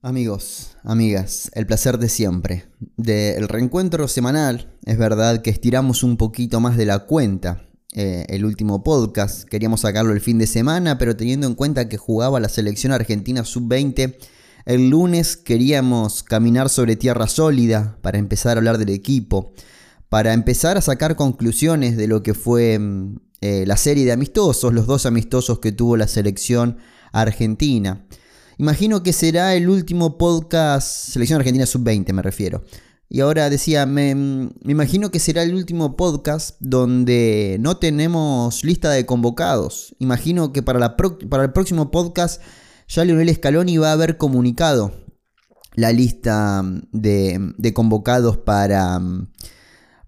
Amigos, amigas, el placer de siempre. Del reencuentro semanal, es verdad que estiramos un poquito más de la cuenta. Eh, el último podcast, queríamos sacarlo el fin de semana, pero teniendo en cuenta que jugaba la selección argentina sub-20, el lunes queríamos caminar sobre tierra sólida para empezar a hablar del equipo, para empezar a sacar conclusiones de lo que fue mm, eh, la serie de amistosos, los dos amistosos que tuvo la selección argentina. Imagino que será el último podcast, Selección Argentina Sub-20 me refiero. Y ahora decía, me, imagino que será el último podcast donde no tenemos lista de convocados. Imagino que para, la para el próximo podcast ya Leonel Scaloni va a haber comunicado la lista de, de convocados para,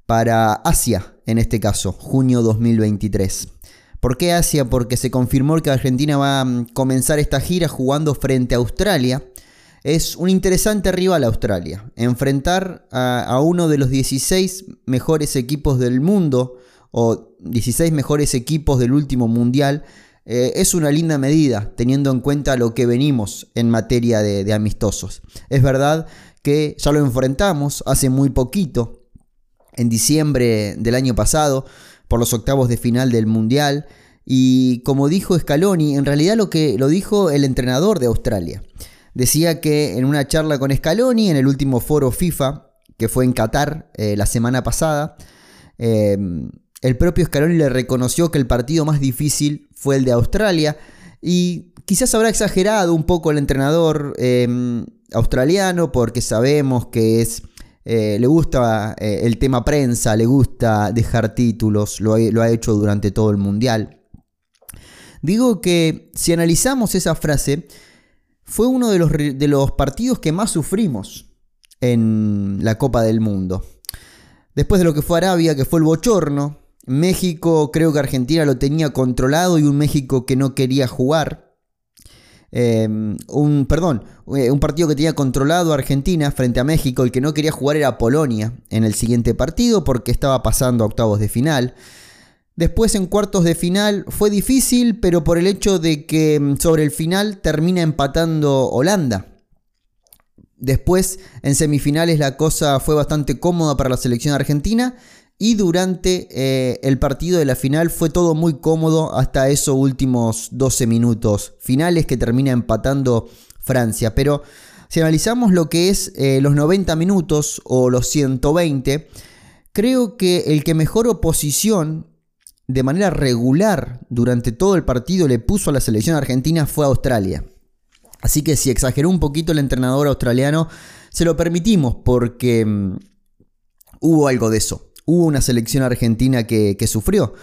para Asia, en este caso, junio 2023. ¿Por qué Asia? Porque se confirmó que Argentina va a mm, comenzar esta gira jugando frente a Australia. Es un interesante rival Australia. Enfrentar a, uno de los 16 mejores equipos del mundo o 16 mejores equipos del último mundial eh, es una linda medida teniendo en cuenta lo que venimos en materia de, de amistosos. Es verdad que ya lo enfrentamos hace muy poquito, en diciembre del año pasado, por los octavos de final del Mundial. Y como dijo Scaloni, en realidad lo que lo dijo el entrenador de Australia. Decía que en una charla con Scaloni, en el último foro FIFA, que fue en Qatar eh, la semana pasada, em, el propio Scaloni le reconoció que el partido más difícil fue el de Australia. Y quizás habrá exagerado un poco el entrenador em, australiano, porque sabemos que es eh, le gusta eh, el tema prensa, le gusta dejar títulos, lo ha, hecho durante todo el Mundial. Digo que si analizamos esa frase, fue uno de los, de los partidos que más sufrimos en la Copa del Mundo. Después de lo que fue Arabia, que fue el bochorno, México creo que Argentina lo tenía controlado y un México que no quería jugar. Em, un, perdón, eh, un partido que tenía controlado Argentina frente a México. El que no quería jugar era Polonia en el siguiente partido porque estaba pasando a octavos de final. Después en cuartos de final fue difícil, pero por el hecho de que em, sobre el final termina empatando Holanda. Después en semifinales la cosa fue bastante cómoda para la selección argentina y durante eh, el partido de la final fue todo muy cómodo hasta esos últimos 12 minutos finales que termina empatando Francia. Pero si analizamos lo que es eh, los 90 minutos o los 120, creo que el que mejor oposición de manera regular durante todo el partido le puso a la selección argentina fue Australia. Así que si exageró un poquito el entrenador australiano, se lo permitimos porque mm, hubo algo de eso hubo una selección argentina que, sufrió.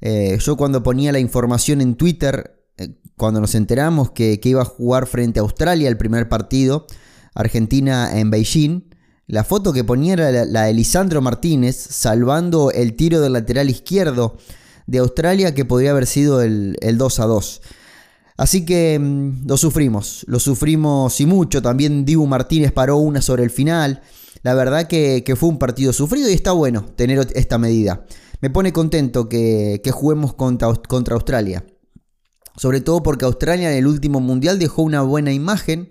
Eh, yo cuando ponía la información en Twitter, eh, cuando nos enteramos que, iba a jugar frente a Australia el primer partido, Argentina en Beijing, la foto que ponía era la, de Lisandro Martínez salvando el tiro del lateral izquierdo de Australia que podría haber sido el, 2 a 2. Así que mm, lo sufrimos, lo sufrimos y mucho. También Dibu Martínez paró una sobre el final. La verdad que, fue un partido sufrido y está bueno tener esta medida. Me pone contento que, juguemos contra, Australia. Sobre todo porque Australia en el último mundial dejó una buena imagen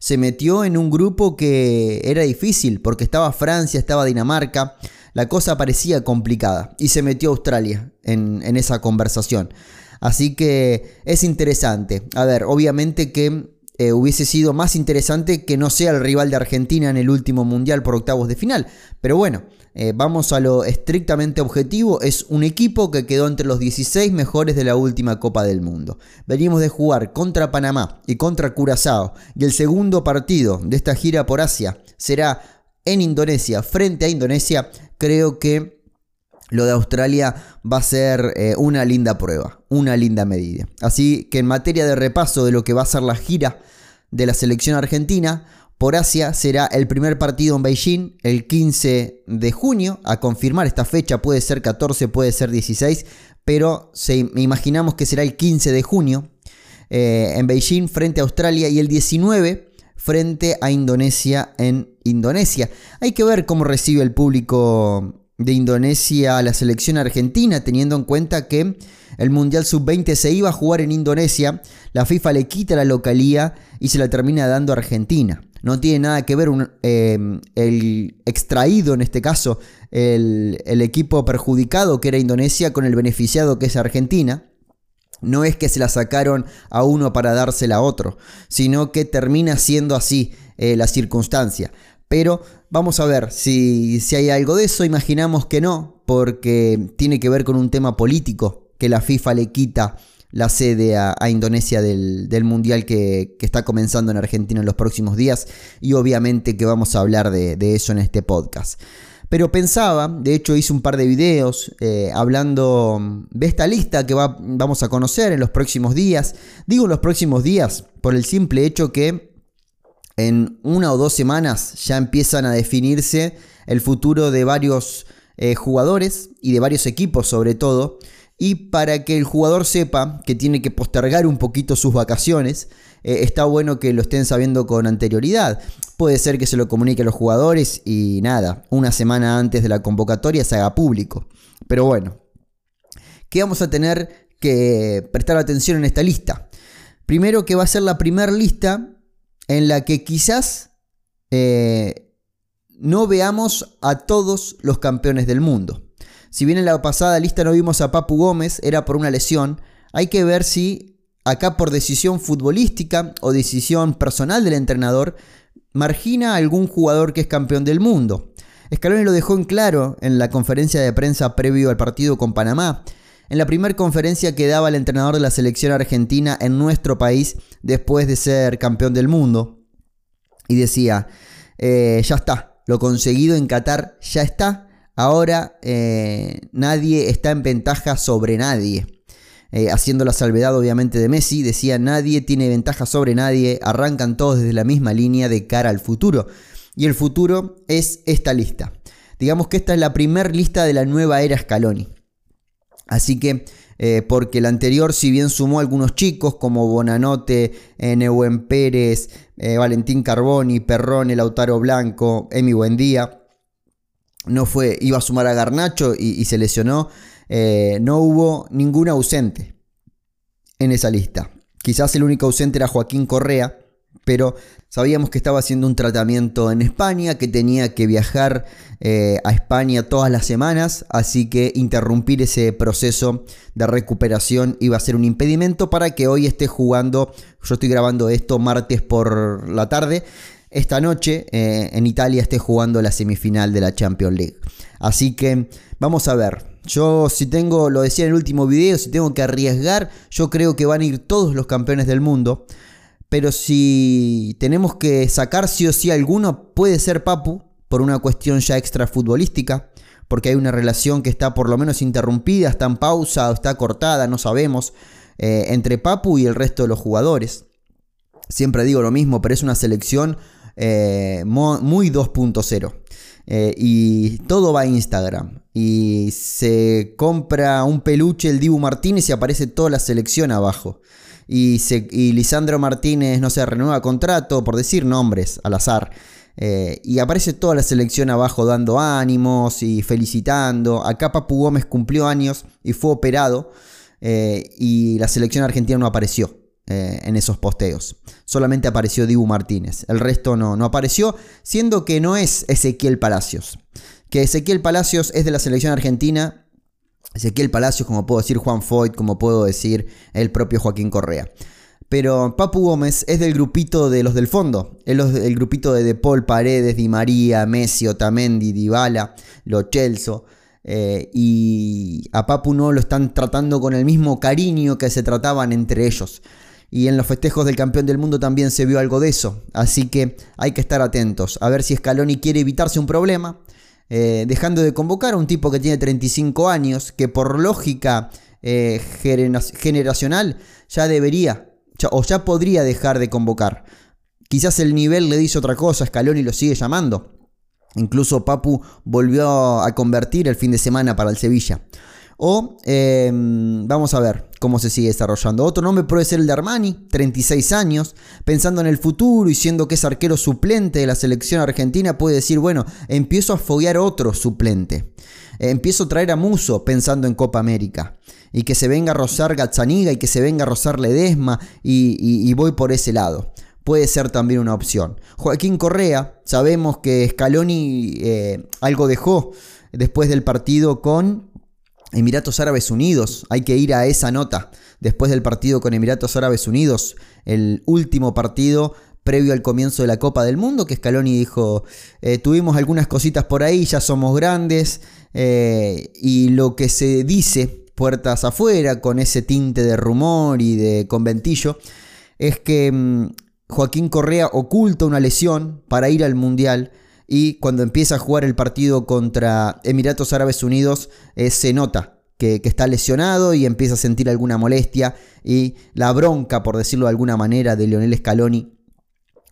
se metió en un grupo que era difícil porque estaba Francia, estaba Dinamarca, la cosa parecía complicada y se metió Australia en, en, esa conversación. Así que es interesante. A ver, obviamente que eh, hubiese sido más interesante que no sea el rival de Argentina en el último mundial por octavos de final. Pero bueno, eh, vamos a lo estrictamente objetivo. Es un equipo que quedó entre los 16 mejores de la última Copa del Mundo. Venimos de jugar contra Panamá y contra Curazao. Y el segundo partido de esta gira por Asia será en Indonesia, frente a Indonesia. Creo que lo de Australia va a ser eh, una linda prueba, una linda medida. Así que en materia de repaso de lo que va a ser la gira de la selección argentina, por Asia será el primer partido en Beijing el 15 de junio, a confirmar esta fecha, puede ser 14, puede ser 16, pero imaginamos que será el 15 de junio eh, en Beijing frente a Australia y el 19 frente a Indonesia en Indonesia. Hay que ver cómo recibe el público de Indonesia a la selección argentina, teniendo en cuenta que el Mundial Sub-20 se iba a jugar en Indonesia, la FIFA le quita la localía y se la termina dando a Argentina. no tiene nada que ver em, el extraído, en este caso, el, equipo perjudicado que era Indonesia con el beneficiado que es Argentina. No es que se la sacaron a uno para dársela a otro, sino que termina siendo así eh, la circunstancia. Pero vamos a ver si, si, hay algo de eso. Imaginamos que no, porque tiene que ver con un tema político que la FIFA le quita la sede a, Indonesia del, Mundial que, está comenzando en Argentina en los próximos días. Y obviamente que vamos a hablar de, de eso en este podcast. Pero pensaba, de hecho hice un par de videos eh, hablando de esta lista que vamos a conocer en los próximos días. Digo en los próximos días por el simple hecho que en una o dos semanas ya empiezan a definirse el futuro de varios eh, jugadores y de varios equipos sobre todo. Y para que el jugador sepa que tiene que postergar un poquito sus vacaciones, eh, está bueno que lo estén sabiendo con anterioridad. Puede ser que se lo comunique a los jugadores y nada, una semana antes de la convocatoria se haga público. Pero bueno, ¿qué vamos a tener que prestar atención en esta lista? Primero que va a ser la primera lista en la que quizás eh, no veamos a todos los campeones del mundo. Si bien en la pasada lista no vimos a Papu Gómez, era por una lesión, hay que ver si acá por decisión futbolística o decisión personal del entrenador margina a algún jugador que es campeón del mundo. Scaloni lo dejó en claro en la conferencia de prensa previo al partido con Panamá, en la primera conferencia que daba el entrenador de la selección argentina en nuestro país después de ser campeón del mundo. Y decía, eh, ya está, lo conseguido en Qatar ya está, ahora eh, nadie está en ventaja sobre nadie. Eh, haciendo la salvedad obviamente de Messi, decía nadie tiene ventaja sobre nadie, arrancan todos desde la misma línea de cara al futuro. Y el futuro es esta lista. Digamos que esta es la primera lista de la nueva era Scaloni. Así que, eh, porque la anterior, si bien sumó algunos chicos como Bonanote, eh, Neuen Pérez, Valentín Carboni, Perrone, Lautaro Blanco, Emi Buendía, no fue, iba a sumar a Garnacho y se lesionó. Eh, no hubo ningún ausente en esa lista. Quizás el único ausente era Joaquín Correa, pero sabíamos que estaba haciendo un tratamiento en España, que tenía que viajar eh, a España todas las semanas, así que interrumpir ese proceso de recuperación iba a ser un impedimento para que hoy esté jugando, yo estoy grabando esto martes por la tarde, esta noche eh, en Italia esté jugando la semifinal de la Champions League. Así que vamos a ver, yo si tengo, lo decía en el último video, si tengo que arriesgar, yo creo que van a ir todos los campeones del mundo. Pero si tenemos que sacar sí o sí alguno, puede ser Papu, por una cuestión ya extra futbolística, porque hay una relación que está por lo menos interrumpida, está en pausa está cortada, no sabemos, eh, entre Papu y el resto de los jugadores. Siempre digo lo mismo, pero es una selección eh, muy 2.0. Eh, y todo va a Instagram. Y se compra un peluche el Dibu Martínez y aparece toda la selección abajo. Y, Lisandro Martínez, no se renueva contrato, por decir nombres al azar. Eh, y aparece toda la selección abajo dando ánimos y felicitando. Acá Papu Gómez cumplió años y fue operado. Eh, y la selección argentina no apareció. Eh, en esos posteos. Solamente apareció Dibu Martínez. El resto no, no apareció, siendo que no es Ezequiel Palacios. Que Ezequiel Palacios es de la selección argentina. Ezequiel Palacios, como puedo decir Juan Foyt, como puedo decir el propio Joaquín Correa. Pero Papu Gómez es del grupito de los del fondo. Es el grupito de De Paul, Paredes, Di María, Messi, Otamendi, Dybala, Lo Celso. Eh, y a Papu no lo están tratando con el mismo cariño que se trataban entre ellos. Y en los festejos del campeón del mundo también se vio algo de eso. Así que hay que estar atentos. A ver si Scaloni quiere evitarse un problema. Eh, dejando de convocar a un tipo que tiene 35 años. Que por lógica eh, generacional ya debería. o ya podría dejar de convocar. Quizás el nivel le dice otra cosa. Scaloni lo sigue llamando. Incluso Papu volvió a convertir el fin de semana para el Sevilla. O em, vamos a ver cómo se sigue desarrollando. Otro nombre puede ser el de Armani, 36 años, pensando en el futuro y siendo que es arquero suplente de la selección argentina, puede decir, bueno, empiezo a foguear otro suplente. Empiezo a traer a Muso pensando en Copa América. Y que se venga a rozar Gazzaniga y que se venga a rozar Ledesma y, voy por ese lado. puede ser también una opción. Joaquín Correa, sabemos que Scaloni eh, algo dejó después del partido con Emiratos Árabes Unidos. Hay que ir a esa nota. Después del partido con Emiratos Árabes Unidos, el último partido previo al comienzo de la Copa del Mundo, que Scaloni dijo, eh, tuvimos algunas cositas por ahí, ya somos grandes, eh, y lo que se dice puertas afuera, con ese tinte de rumor y de conventillo, es que mm, Joaquín Correa oculta una lesión para ir al Mundial y cuando empieza a jugar el partido contra Emiratos Árabes Unidos eh, se nota que, está lesionado y empieza a sentir alguna molestia y la bronca, por decirlo de alguna manera, de Lionel Scaloni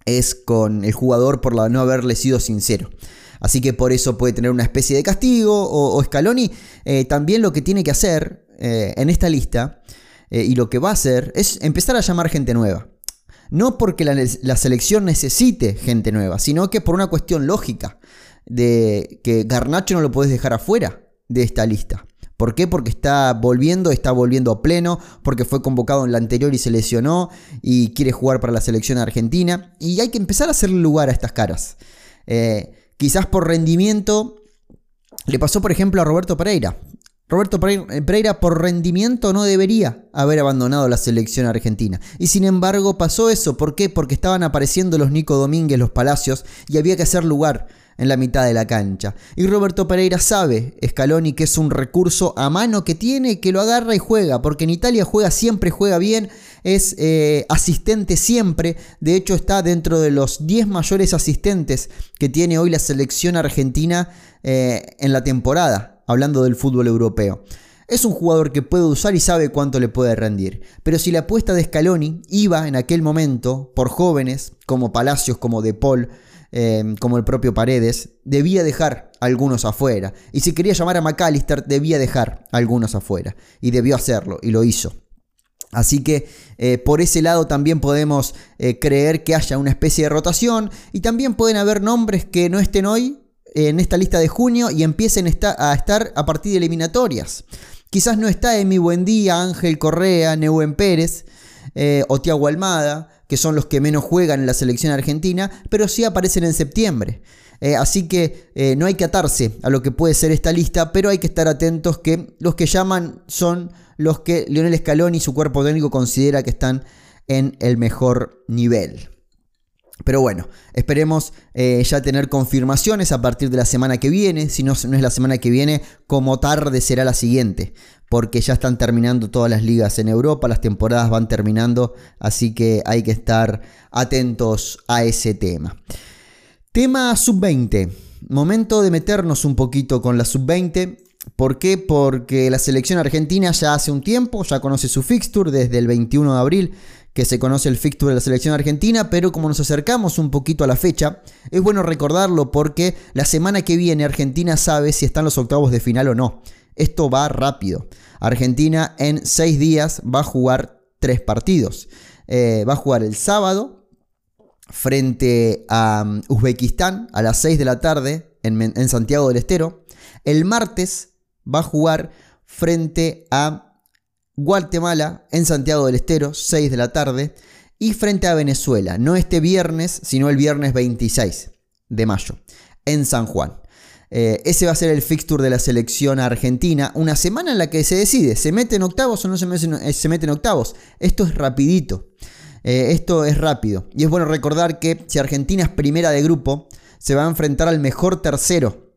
es con el jugador por no haberle sido sincero. Así que por eso puede tener una especie de castigo. O, Scaloni eh, también lo que tiene que hacer eh, en esta lista y lo que va a hacer es empezar a llamar gente nueva. No porque la, selección necesite gente nueva, sino que por una cuestión lógica de que Garnacho no lo puedes dejar afuera de esta lista. ¿Por qué? Porque está volviendo, está volviendo a pleno, porque fue convocado en la anterior y se lesionó y quiere jugar para la selección argentina. Y hay que empezar a hacerle lugar a estas caras. Eh, quizás por rendimiento le pasó, por ejemplo, a Roberto Pereira. Roberto eh, Pereira por rendimiento no debería haber abandonado la selección argentina. Y sin embargo pasó eso. ¿Por qué? Porque estaban apareciendo los Nico Domínguez, los Palacios, y había que hacer lugar en la mitad de la cancha. Y Roberto Pereira sabe, Scaloni, que es un recurso a mano que tiene, que lo agarra y juega, porque en Italia juega siempre, juega bien, es eh, asistente siempre, de hecho está dentro de los 10 mayores asistentes que tiene hoy la selección argentina eh, en la temporada hablando del fútbol europeo. Es un jugador que puede usar y sabe cuánto le puede rendir. Pero si la apuesta de Scaloni iba en aquel momento por jóvenes como Palacios, como De Paul, eh, como el propio Paredes, debía dejar algunos afuera. Y si quería llamar a McAllister, debía dejar algunos afuera. Y debió hacerlo, y lo hizo. Así que eh, por ese lado también podemos eh, creer que haya una especie de rotación. Y también pueden haber nombres que no estén hoy, en esta lista de junio y empiecen a estar a partir de eliminatorias. Quizás no está Emi Buendía, Ángel Correa, Neuen Pérez eh, o Tiago Almada, que son los que menos juegan en la selección argentina, pero sí aparecen en septiembre. Eh, así que eh, no hay que atarse a lo que puede ser esta lista, pero hay que estar atentos que los que llaman son los que Lionel Scaloni y su cuerpo técnico considera que están en el mejor nivel. Pero bueno, esperemos eh, ya tener confirmaciones a partir de la semana que viene. Si no, no es la semana que viene, como tarde será la siguiente. Porque ya están terminando todas las ligas en Europa, las temporadas van terminando, así que hay que estar atentos a ese tema. Tema sub-20. Momento de meternos un poquito con la sub-20. ¿Por qué? Porque la selección argentina ya hace un tiempo, ya conoce su fixture desde el 21 de abril que se conoce el fixture de la selección argentina, pero como nos acercamos un poquito a la fecha, es bueno recordarlo porque la semana que viene Argentina sabe si están los octavos de final o no. Esto va rápido. Argentina en seis días va a jugar tres partidos. Eh, va a jugar el sábado frente a um, Uzbekistán a las 6 de la tarde en, en Santiago del Estero. El martes va a jugar frente a Guatemala en Santiago del Estero, 6 de la tarde, y frente a Venezuela, no este viernes, sino el viernes 26 de mayo, en San Juan. Eh, ese va a ser el fixture de la selección argentina, una semana en la que se decide, ¿se mete en octavos o no se mete, en octavos? Esto es rapidito, eh, esto es rápido. Y es bueno recordar que si Argentina es primera de grupo, se va a enfrentar al mejor tercero,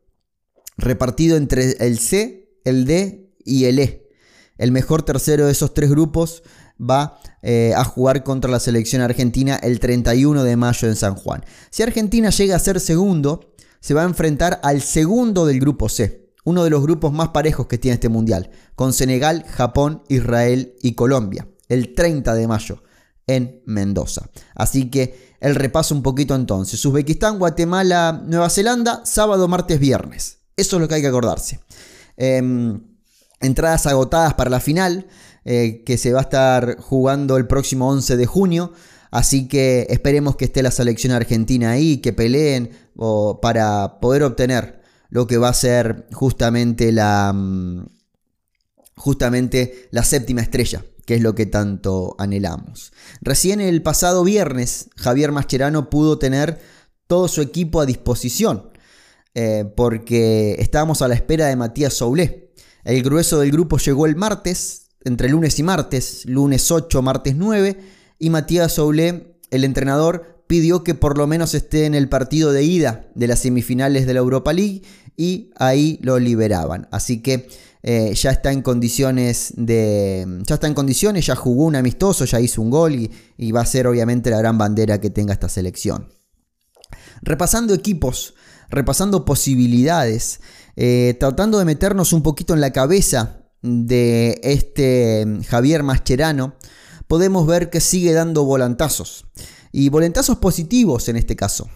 repartido entre el C, el D y el E. El mejor tercero de esos tres grupos va eh, a jugar contra la selección argentina el 31 de mayo en San Juan. Si Argentina llega a ser segundo, se va a enfrentar al segundo del grupo C, uno de los grupos más parejos que tiene este mundial, con Senegal, Japón, Israel y Colombia, el 30 de mayo en Mendoza. Así que el repaso un poquito entonces. Uzbekistán, Guatemala, Nueva Zelanda, sábado, martes, viernes. Eso es lo que hay que acordarse. Em, entradas agotadas para la final, eh, que se va a estar jugando el próximo 11 de junio. Así que esperemos que esté la selección argentina ahí, que peleen para poder obtener lo que va a ser justamente la, mm, justamente la séptima estrella que es lo que tanto anhelamos. Recién el pasado viernes, Javier Mascherano pudo tener todo su equipo a disposición, eh, porque estábamos a la espera de Matías Soulé. El grueso del grupo llegó el martes, entre lunes y martes, lunes 8, martes 9, y Matías Soulé, el entrenador, pidió que por lo menos esté en el partido de ida de las semifinales de la Europa League y ahí lo liberaban. Así que eh, ya está en condiciones de. Ya está en condiciones, ya jugó un amistoso, ya hizo un gol y, va a ser obviamente la gran bandera que tenga esta selección. Repasando equipos, repasando posibilidades, eh, tratando de meternos un poquito en la cabeza de este Javier Mascherano, podemos ver que sigue dando volantazos. Y volantazos positivos en este caso.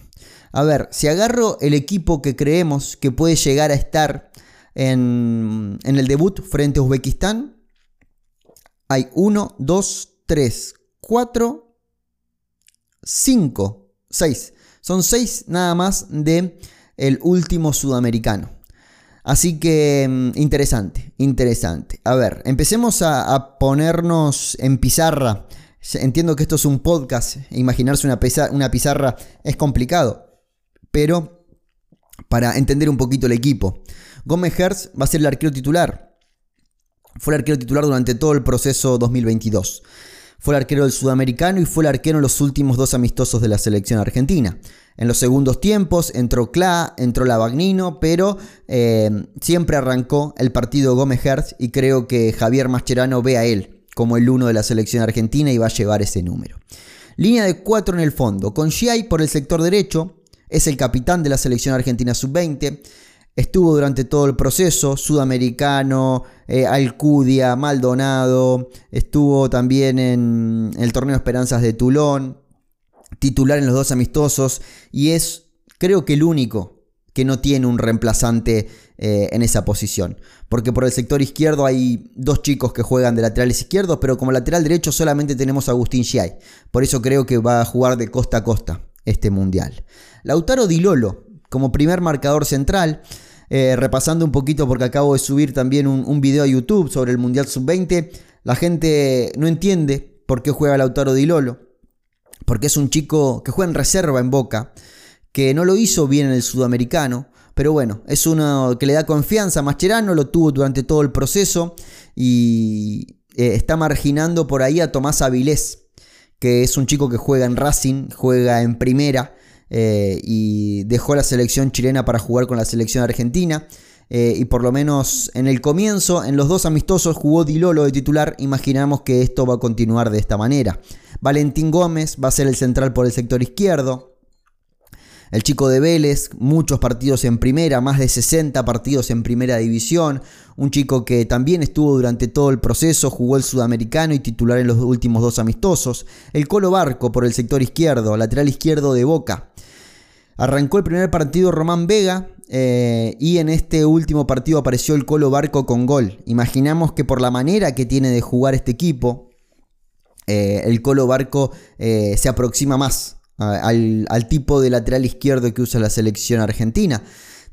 A ver, si agarro el equipo que creemos que puede llegar a estar en, el debut frente a Uzbekistán. Hay 1, 2, 3, 4, 5, 6. Son 6 nada más de el último sudamericano. Así que mm, interesante, interesante. A ver, empecemos a, ponernos en pizarra. Entiendo que esto es un podcast, imaginarse una, una pizarra es complicado, pero para entender un poquito el equipo. Gómez Hertz va a ser el arquero titular. Fue el arquero titular durante todo el proceso 2022. Fue el arquero del sudamericano y fue el arquero en los últimos dos amistosos de la selección argentina. En los segundos tiempos entró Cla, entró Lavagnino, pero eh, siempre arrancó el partido Gómez Hertz y creo que Javier Mascherano ve a él como el uno de la selección argentina y va a llevar ese número. Línea de cuatro en el fondo, con Giai por el sector derecho, es el capitán de la selección argentina sub-20. Estuvo durante todo el proceso, Sudamericano, eh, Alcudia, Maldonado, estuvo también en el torneo Esperanzas de Tulón, titular en los dos amistosos y es creo que el único que no tiene un reemplazante eh, en esa posición. Porque por el sector izquierdo hay dos chicos que juegan de laterales izquierdos, pero como lateral derecho solamente tenemos a Agustín Giai. Por eso creo que va a jugar de costa a costa este mundial. Lautaro Di Lolo, como primer marcador central, eh, repasando un poquito porque acabo de subir también un, video a YouTube sobre el Mundial Sub-20. La gente no entiende por qué juega Lautaro Di Lolo. Porque es un chico que juega en reserva en Boca, que no lo hizo bien en el sudamericano. Pero bueno, es uno que le da confianza a Mascherano, lo tuvo durante todo el proceso y eh, está marginando por ahí a Tomás Avilés, que es un chico que juega en Racing, juega en primera eh, y dejó la selección chilena para jugar con la selección argentina. Eh, y por lo menos en el comienzo, en los dos amistosos, jugó Dilolo de titular. Imaginamos que esto va a continuar de esta manera. Valentín Gómez va a ser el central por el sector izquierdo. El chico de Vélez, muchos partidos en primera, más de 60 partidos en primera división. Un chico que también estuvo durante todo el proceso, jugó el sudamericano y titular en los últimos dos amistosos. El Colo Barco por el sector izquierdo, lateral izquierdo de Boca. Arrancó el primer partido Román Vega eh, y en este último partido apareció el Colo Barco con gol. Imaginamos que por la manera que tiene de jugar este equipo, eh, el Colo Barco eh, se aproxima más al, tipo de lateral izquierdo que usa la selección argentina.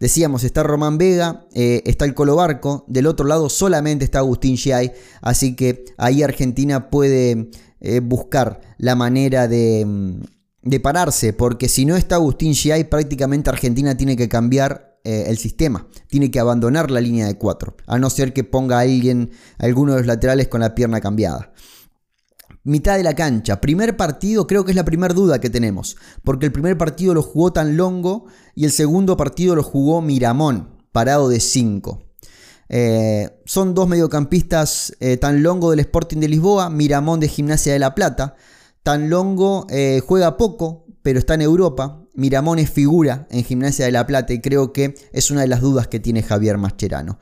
Decíamos, está Román Vega, eh, está el Colo Barco, del otro lado solamente está Agustín Giai, así que ahí Argentina puede eh, buscar la manera de, mm, de, pararse, porque si no está Agustín Giai, prácticamente Argentina tiene que cambiar eh, el sistema, tiene que abandonar la línea de cuatro, a no ser que ponga a alguien, alguno de los laterales con la pierna cambiada mitad de la cancha. Primer partido, creo que es la primera duda que tenemos, porque el primer partido lo jugó Tan Longo y el segundo partido lo jugó Miramón, parado de 5. Eh, son dos mediocampistas eh, Tan Longo del Sporting de Lisboa, Miramón de Gimnasia de La Plata. Tan Longo eh, juega poco, pero está en Europa. Miramón es figura en Gimnasia de La Plata y creo que es una de las dudas que tiene Javier Mascherano.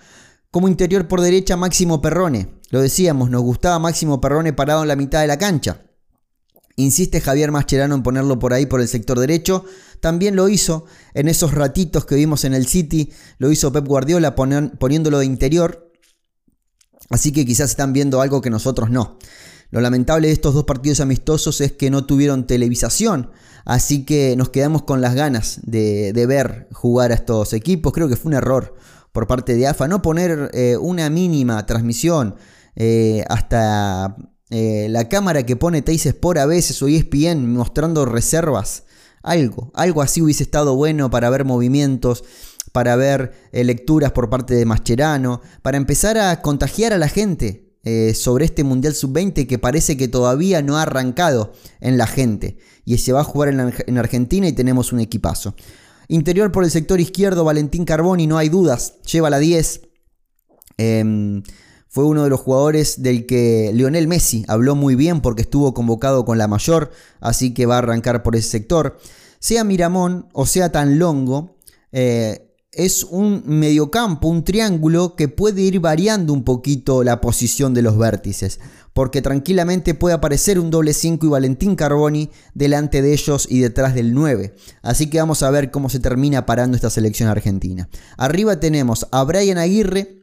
Como interior por derecha, Máximo Perrone. Lo decíamos, nos gustaba Máximo Perrone parado en la mitad de la cancha. Insiste Javier Mascherano en ponerlo por ahí por el sector derecho. También lo hizo en esos ratitos que vimos en el City. Lo hizo Pep Guardiola poniéndolo de interior. Así que quizás están viendo algo que nosotros no. Lo lamentable de estos dos partidos amistosos es que no tuvieron televisación. Así que nos quedamos con las ganas de, de ver jugar a estos equipos. Creo que fue un error por parte de AFA, no poner eh, una mínima transmisión eh, hasta eh, la cámara que pone Teis por a veces o ESPN mostrando reservas. Algo, algo así hubiese estado bueno para ver movimientos, para ver lecturas por parte de Mascherano, para empezar a contagiar a la gente sobre este Mundial Sub-20 que parece que todavía no ha arrancado en la gente y se va a jugar en, Argentina y tenemos un equipazo. Interior por el sector izquierdo, Valentín Carboni, no hay dudas, lleva la 10. Fue uno de los jugadores del que Lionel Messi habló muy bien porque estuvo convocado con la mayor, así que va a arrancar por ese sector. Sea Miramón o sea Tan Longo, eh, es un mediocampo, un triángulo que puede ir variando un poquito la posición de los vértices, porque tranquilamente puede aparecer un doble 5 y Valentín Carboni delante de ellos y detrás del 9. Así que vamos a ver cómo se termina parando esta selección argentina. Arriba tenemos a Brian Aguirre,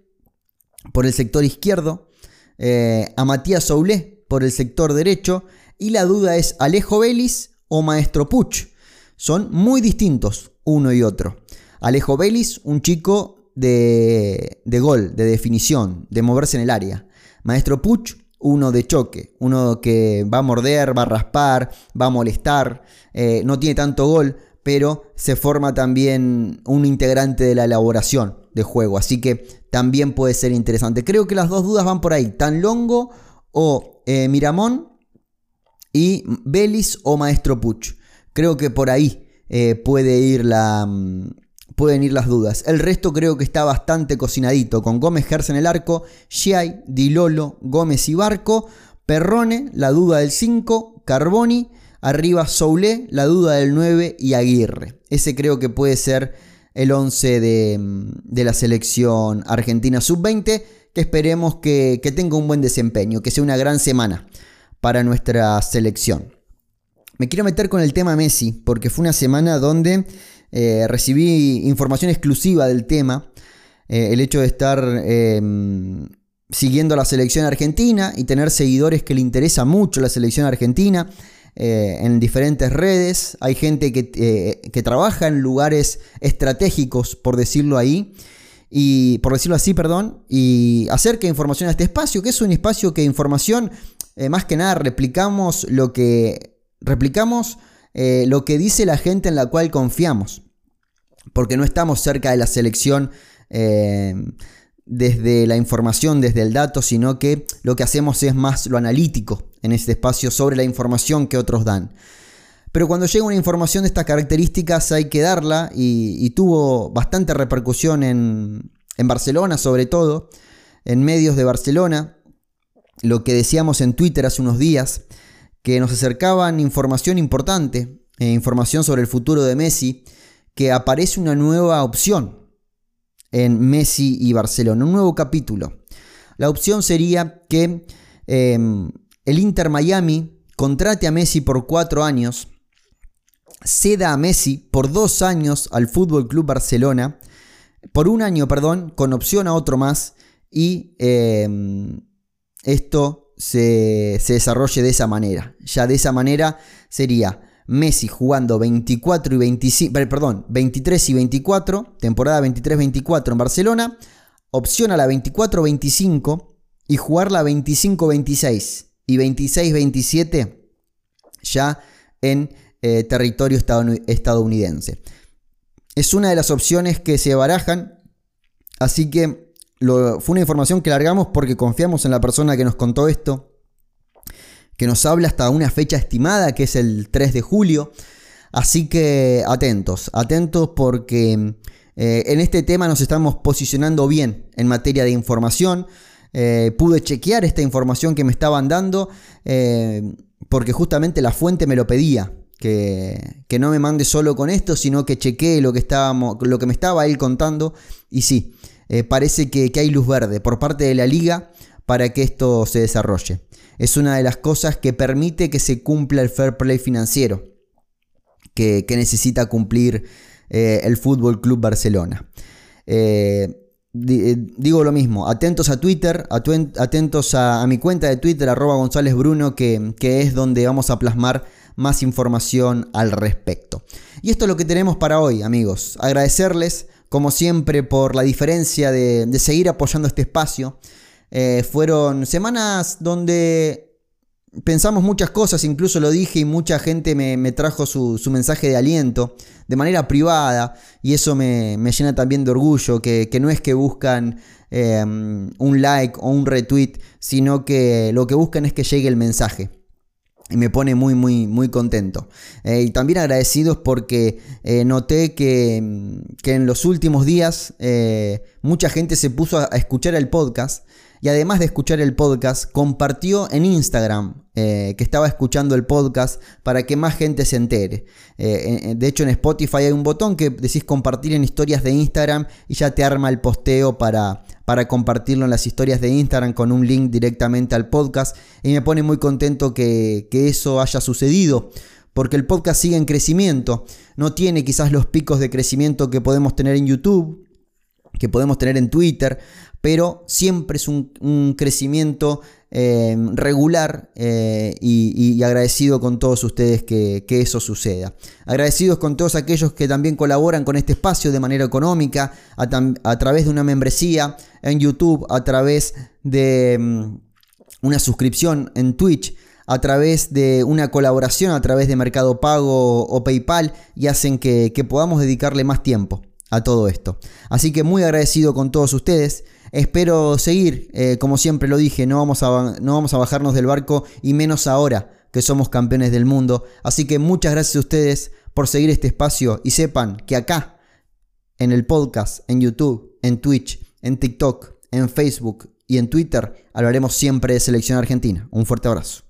por el sector izquierdo, eh, a Matías Soulé por el sector derecho y la duda es Alejo Vélez o Maestro Puch. Son muy distintos uno y otro. Alejo Vélez, un chico de, de gol, de definición, de moverse en el área. Maestro Puch, uno de choque, uno que va a morder, va a raspar, va a molestar, eh, no tiene tanto gol, pero se forma también un integrante de la elaboración de juego. Así que también puede ser interesante. Creo que las dos dudas van por ahí. Tan Longo o eh, Miramón y Belis o Maestro Puch. Creo que por ahí eh, puede ir la, mm, pueden ir las dudas. El resto creo que está bastante cocinadito. Con Gómez Gersa en el arco, Giai, Dilolo, Gómez y Barco, Perrone, la duda del 5, Carboni, arriba Soule, la duda del 9 y Aguirre. Ese creo que puede ser el 11 de, la selección argentina sub-20, que esperemos que, tenga un buen desempeño, que sea una gran semana para nuestra selección. Me quiero meter con el tema Messi, porque fue una semana donde eh, recibí información exclusiva del tema. Eh, el hecho de estar em, siguiendo la selección argentina y tener seguidores que le interesa mucho la selección argentina. Eh, en diferentes redes, hay gente que, eh, que, trabaja en lugares estratégicos, por decirlo ahí, y por decirlo así, perdón, y acerca información a este espacio, que es un espacio que información, eh, más que nada, replicamos lo que replicamos lo que dice la gente en la cual confiamos, porque no estamos cerca de la selección desde la información, desde el dato, sino que lo que hacemos es más lo analítico en este espacio sobre la información que otros dan. Pero cuando llega una información de estas características hay que darla y, tuvo bastante repercusión en, Barcelona sobre todo, en medios de Barcelona, lo que decíamos en Twitter hace unos días, que nos acercaban información importante, eh, información sobre el futuro de Messi, que aparece una nueva opción en Messi y Barcelona, un nuevo capítulo. La opción sería que em, el Inter Miami contrate a Messi por cuatro años, ceda a Messi por dos años al Fútbol Club Barcelona, por un año, perdón, con opción a otro más, y em, esto se, desarrolle de esa manera. Ya de esa manera sería Messi jugando 24 y 25, perdón, 23 y 24, temporada 23-24 en Barcelona, opción a la 24-25 y jugar la 25-26 y 26-27 ya en eh, territorio estadounidense. Es una de las opciones que se barajan, así que fue una información que largamos porque confiamos en la persona que nos contó esto que nos habla hasta una fecha estimada, que es el 3 de julio. Así que atentos, atentos porque eh, en este tema nos estamos posicionando bien en materia de información. Eh, pude chequear esta información que me estaban dando eh, porque justamente la fuente me lo pedía. Que, no me mande solo con esto, sino que chequee lo que, estábamos, lo que me estaba él contando. Y sí, parece que hay luz verde por parte de la liga para que esto se desarrolle es una de las cosas que permite que se cumpla el fair play financiero que, necesita cumplir eh, el Fútbol Club Barcelona. Eh, eh, digo lo mismo, atentos a Twitter, atentos a, mi cuenta de Twitter, arroba González Bruno, que, es donde vamos a plasmar más información al respecto. Y esto es lo que tenemos para hoy, amigos. Agradecerles, como siempre, por la diferencia de seguir apoyando este espacio. Eh, fueron semanas donde pensamos muchas cosas, incluso lo dije y mucha gente me, trajo su, mensaje de aliento de manera privada y eso me, llena también de orgullo, que, no es que buscan em, un like o un retweet, sino que lo que buscan es que llegue el mensaje. Y me pone muy, muy, muy contento. Eh, y también agradecidos porque eh, noté que, que, en los últimos días eh, mucha gente se puso a escuchar el podcast y además de escuchar el podcast, compartió en Instagram que estaba escuchando el podcast para que más gente se entere. De hecho, en Spotify hay un botón que decís compartir en historias de Instagram y ya te arma el posteo para, para compartirlo en las historias de Instagram con un link directamente al podcast. Y me pone muy contento que, que eso haya sucedido porque el podcast sigue en crecimiento. No tiene quizás los picos de crecimiento que podemos tener en YouTube, que podemos tener en Twitter, pero siempre es un, crecimiento eh, regular eh, y, agradecido con todos ustedes que, eso suceda. Agradecidos con todos aquellos que también colaboran con este espacio de manera económica, a, través de una membresía en YouTube, a través de mm, una suscripción en Twitch a través de una colaboración, a través de Mercado Pago o PayPal y hacen que podamos dedicarle más tiempo a todo esto. Así que muy agradecido con todos ustedes. Espero seguir, eh, como siempre lo dije, no vamos, a, no vamos a bajarnos del barco y menos ahora que somos campeones del mundo. Así que muchas gracias a ustedes por seguir este espacio y sepan que acá, en el podcast, en YouTube, en Twitch, en TikTok, en Facebook y en Twitter, hablaremos siempre de selección argentina. Un fuerte abrazo.